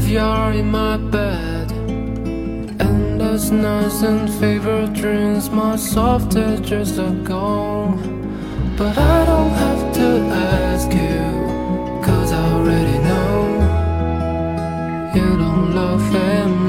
a graveyard in my bed. Endless nights and favorite dreams, my soft edges are gone. But I don't have to ask you, cause I already know. You don't love him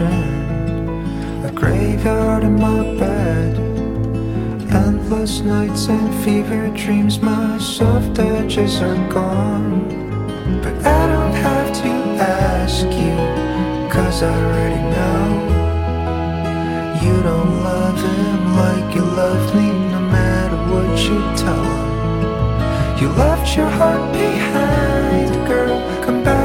a graveyard in my bed. Endless nights and fever dreams, my soft edges are gone. But I don't have to ask you, cause I already know. You don't love him like you love me, no matter what you tell him. You left your heart behind, girl. Come back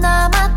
너만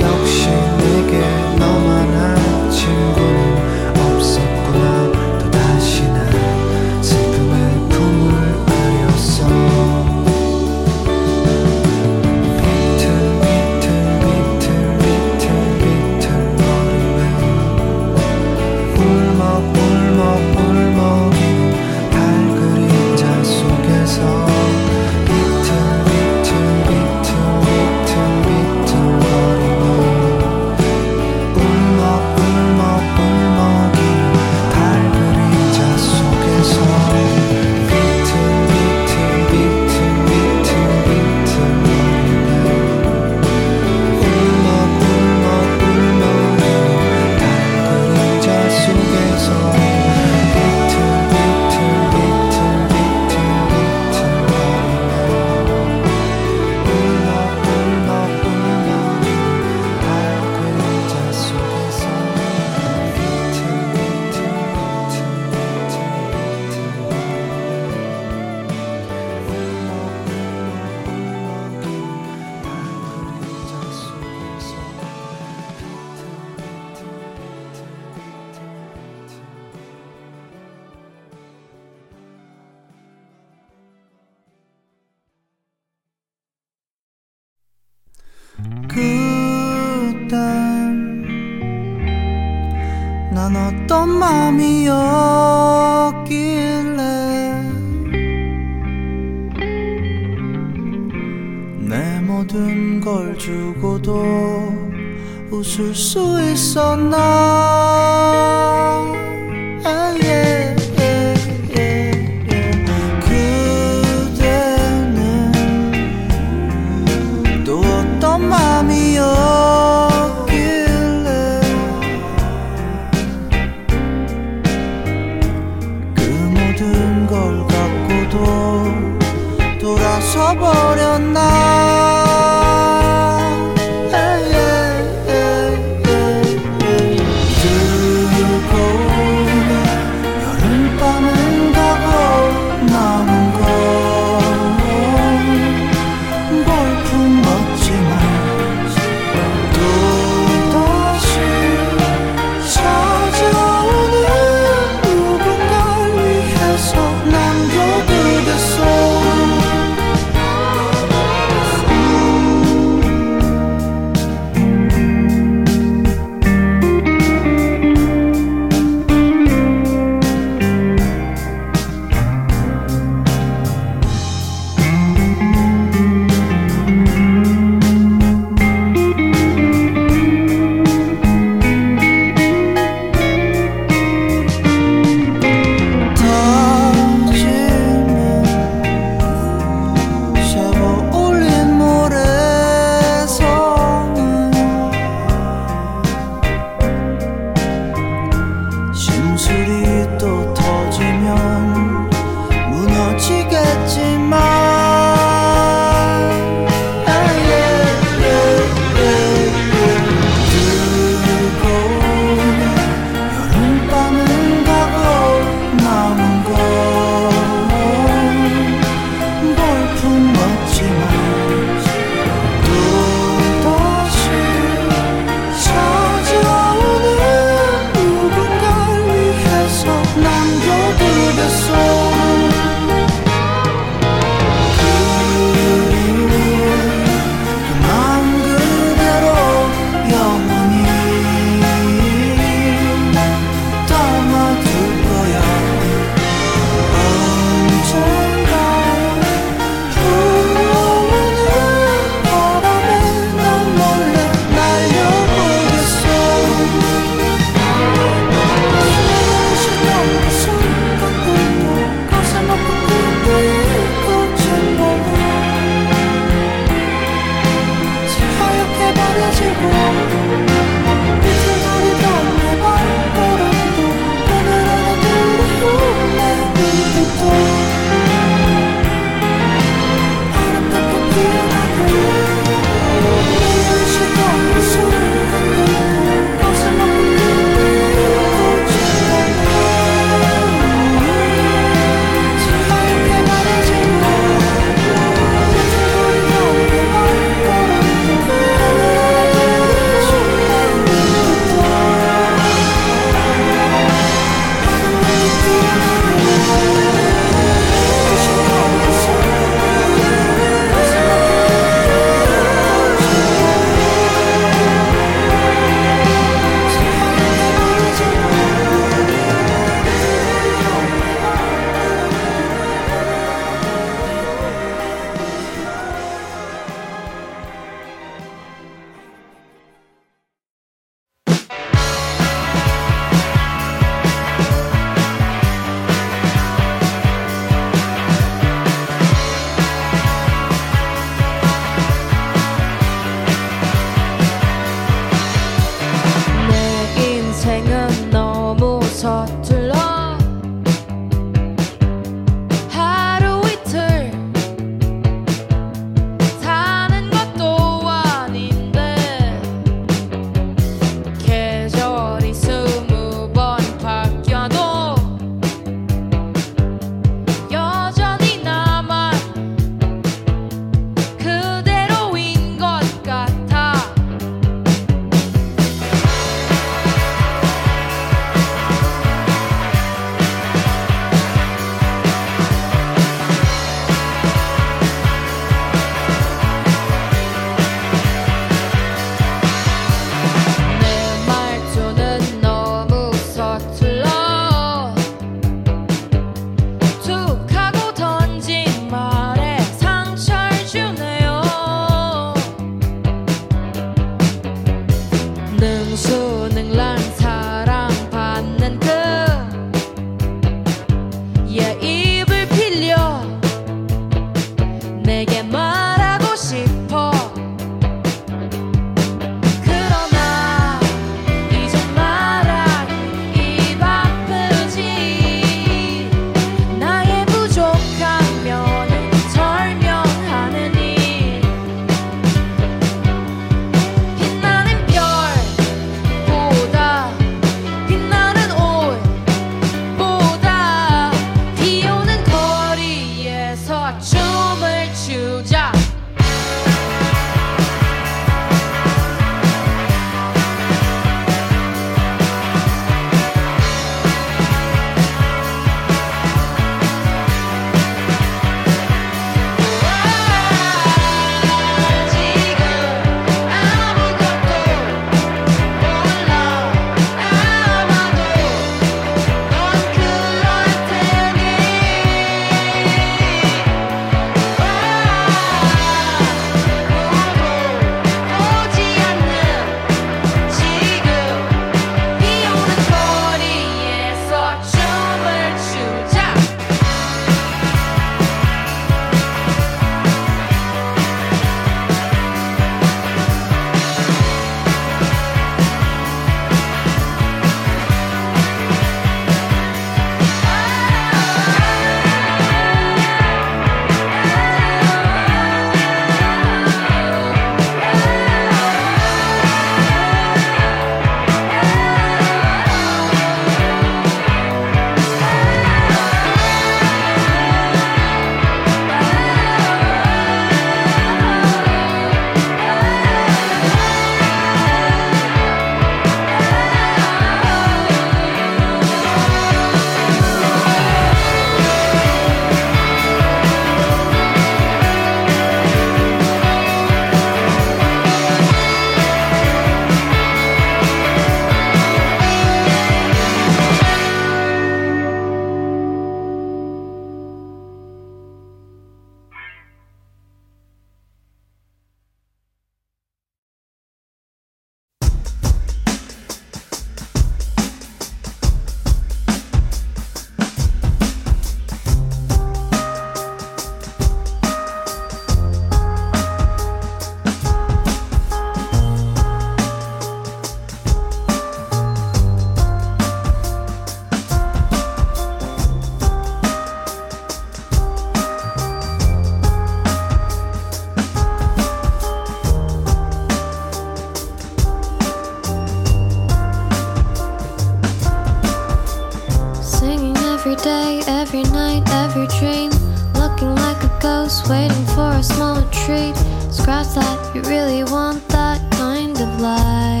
every dream. Looking like a ghost, waiting for a small treat. Scratch that, you really want that kind of life.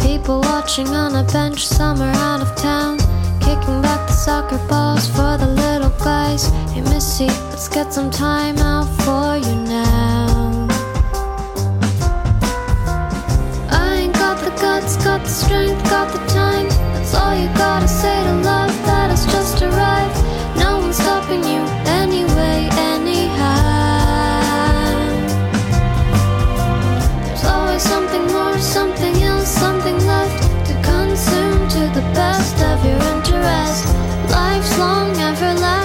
People watching on a bench somewhere out of town. Kicking back the soccer balls for the little guys. Hey, Missy, let's get some time out for you now. I ain't got the guts, got the strength, got the time. All you gotta say to love that has just arrived. No one's stopping you anyway, anyhow. There's always something more, something else, something left to consume to the best of your interest. Life's long, everlasting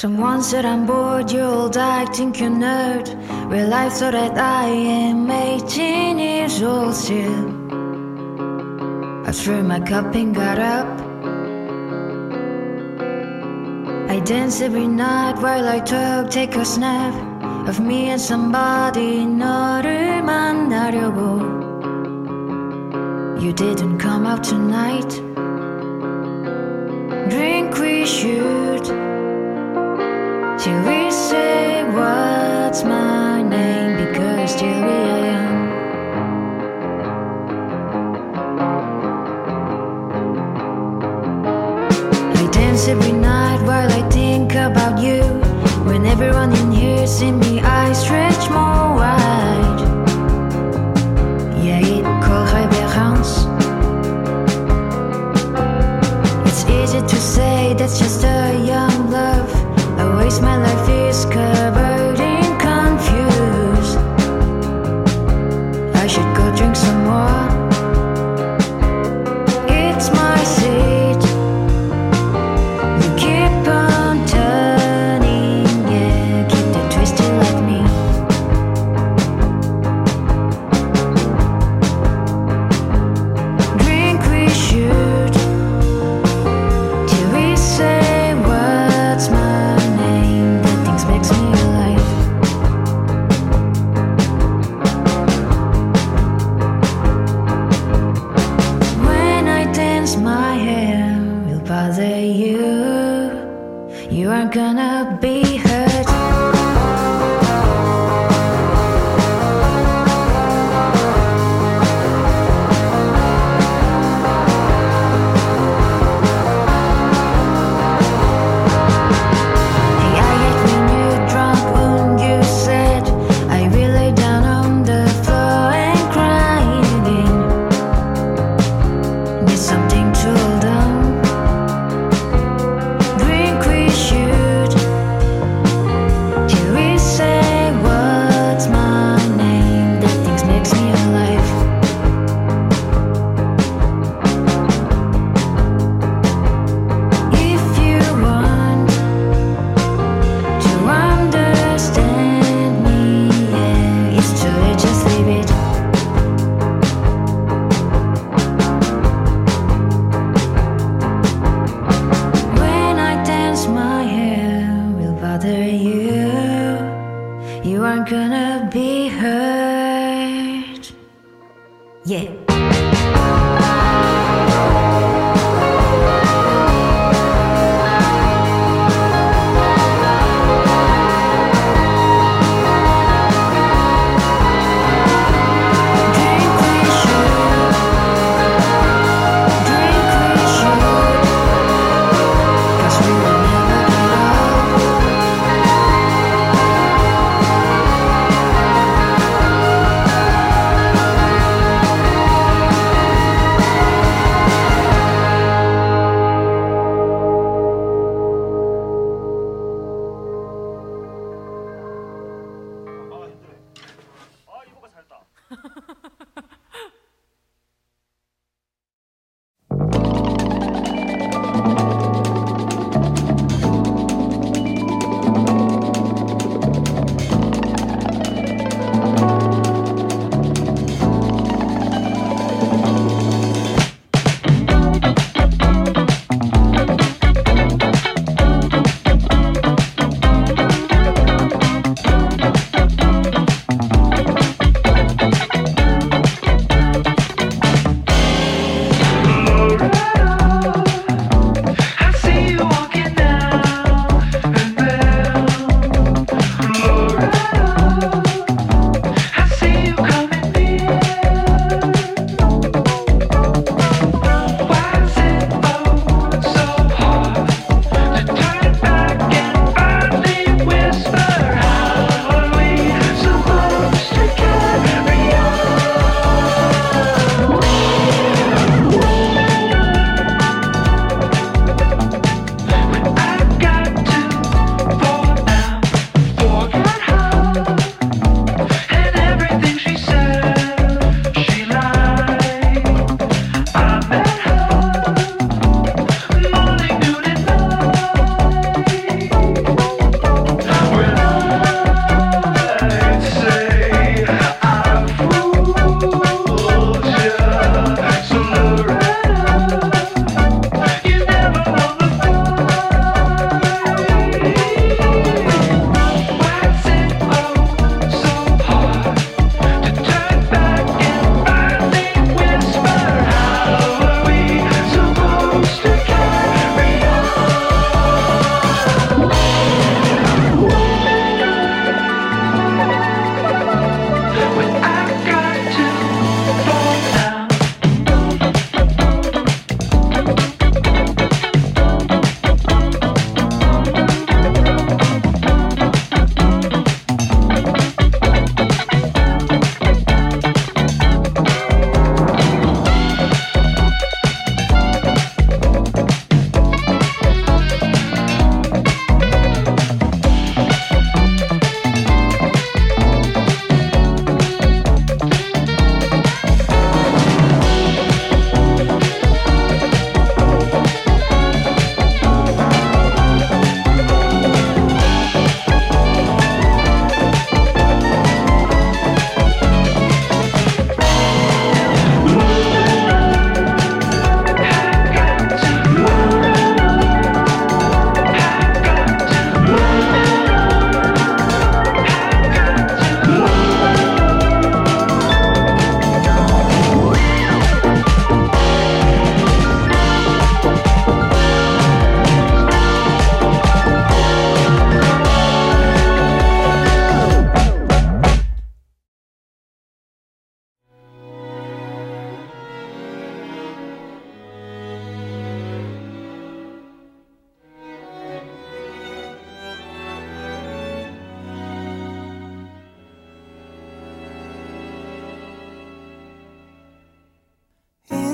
Someone said I'm bored, you're old, I think you're nerd. Real life so that I am 18 years old still. I threw my cup and got up. I dance every night while I talk, take a snap of me and somebody 너를 만나려고. You didn't come out tonight. Drink we should. Till we say what's my name because till are young. I dance every night while I think about you. When everyone in here see me, I stretch more wide. Yeah, it call révérence. It's easy to say that's just a young. I my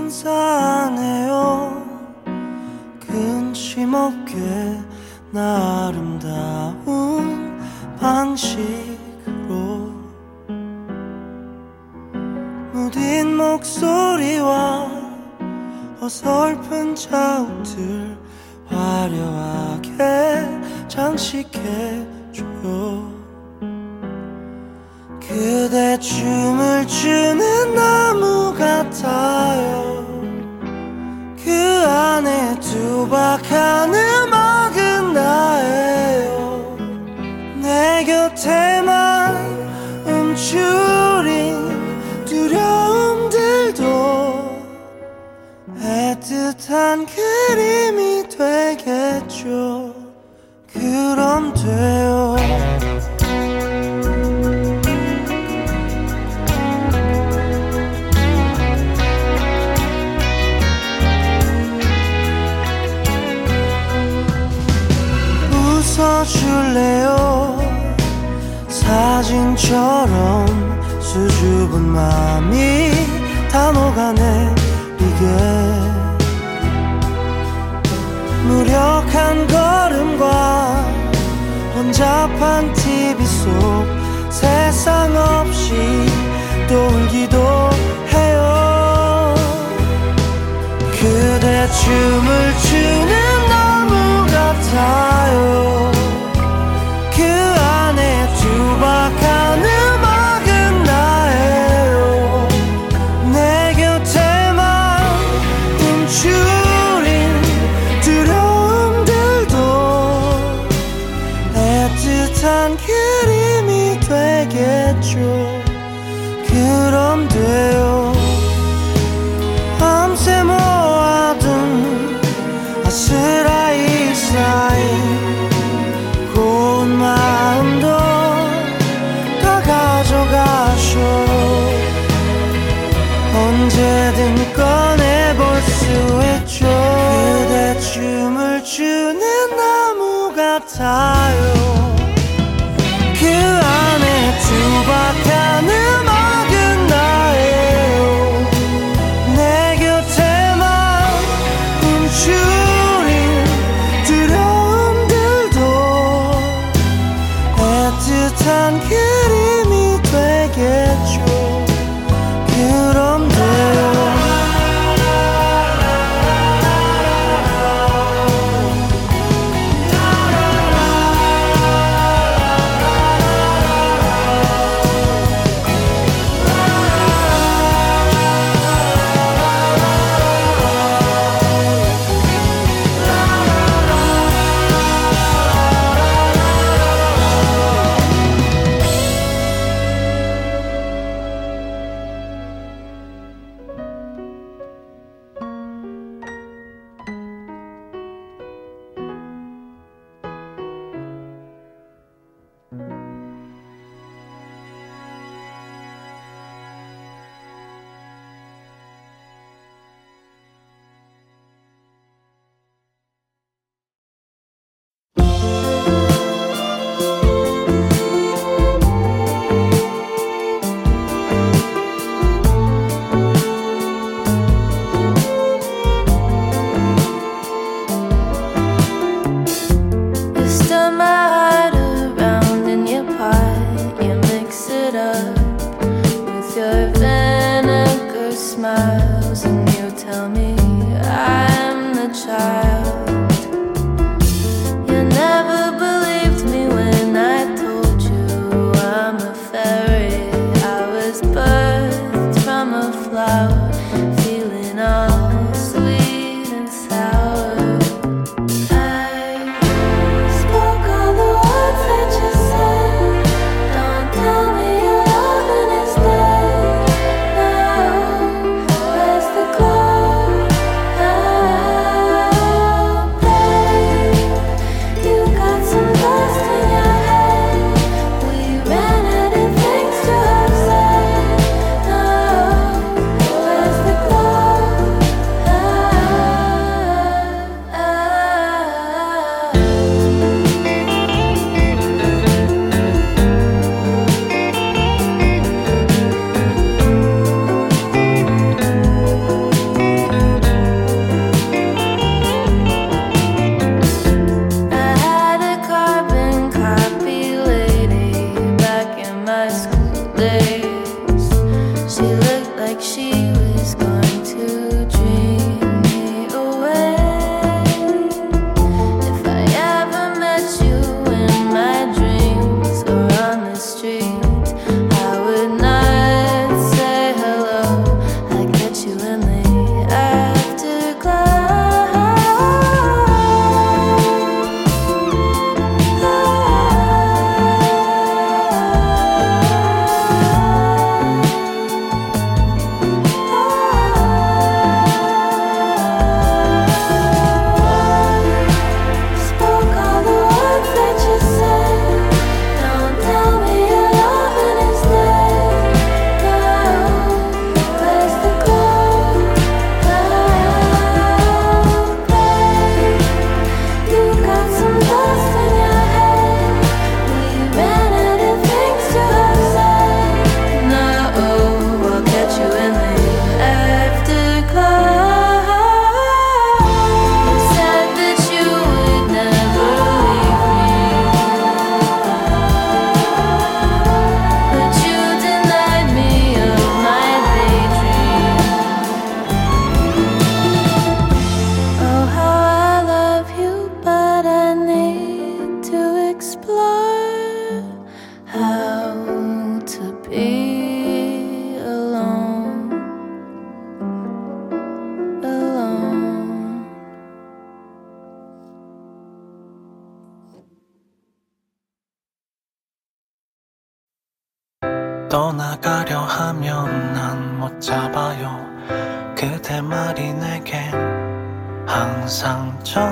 사네요. 근심 없게 나 아름다운 방식으로 무딘 목소리와 어설픈 자욱들 화려하게 장식해줘요 그대 춤을 추는 나무 같아요 두박한 음악은 나예요. 내 곁에만 움츠린 두려움들도 애틋한 그림이 되겠죠. 그럼 돼 걸음과 혼잡한 TV 속 세상 없이 또 울기도 해요. 그대 춤을 추는 나무 같아요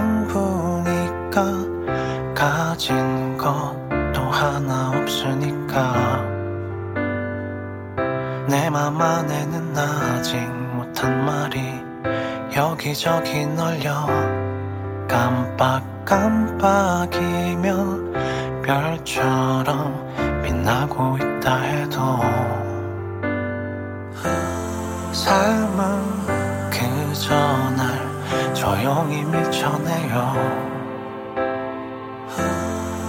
전부니까 가진 것도 하나 없으니까. 내 맘 안에는 아직 못한 말이 여기저기 널려 깜빡깜빡이며 별처럼 빛나고 있다 해도 삶은 그저 날 조용히 밀쳐내요.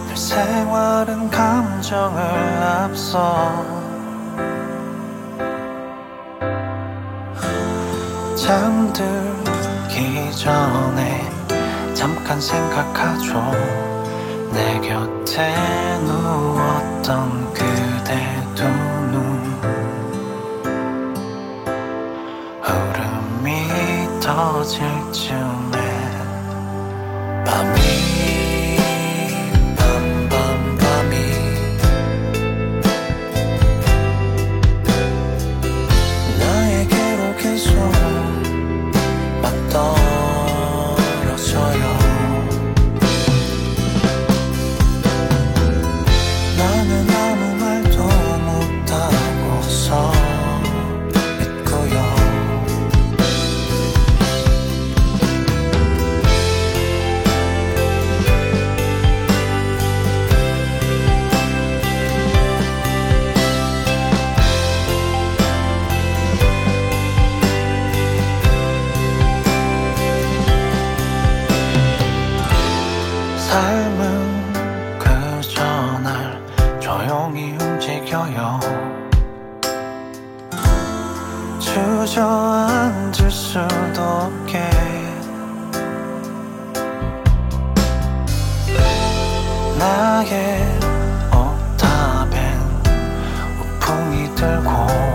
늘 생활은 감정을 앞서. 잠들기 전에 잠깐 생각하죠. 내 곁에 누웠던 그대 두 짙어질 쯤에. 밤이 움직여요. 주저앉을 수도 없게. 나의 옥탑엔 우풍이 들고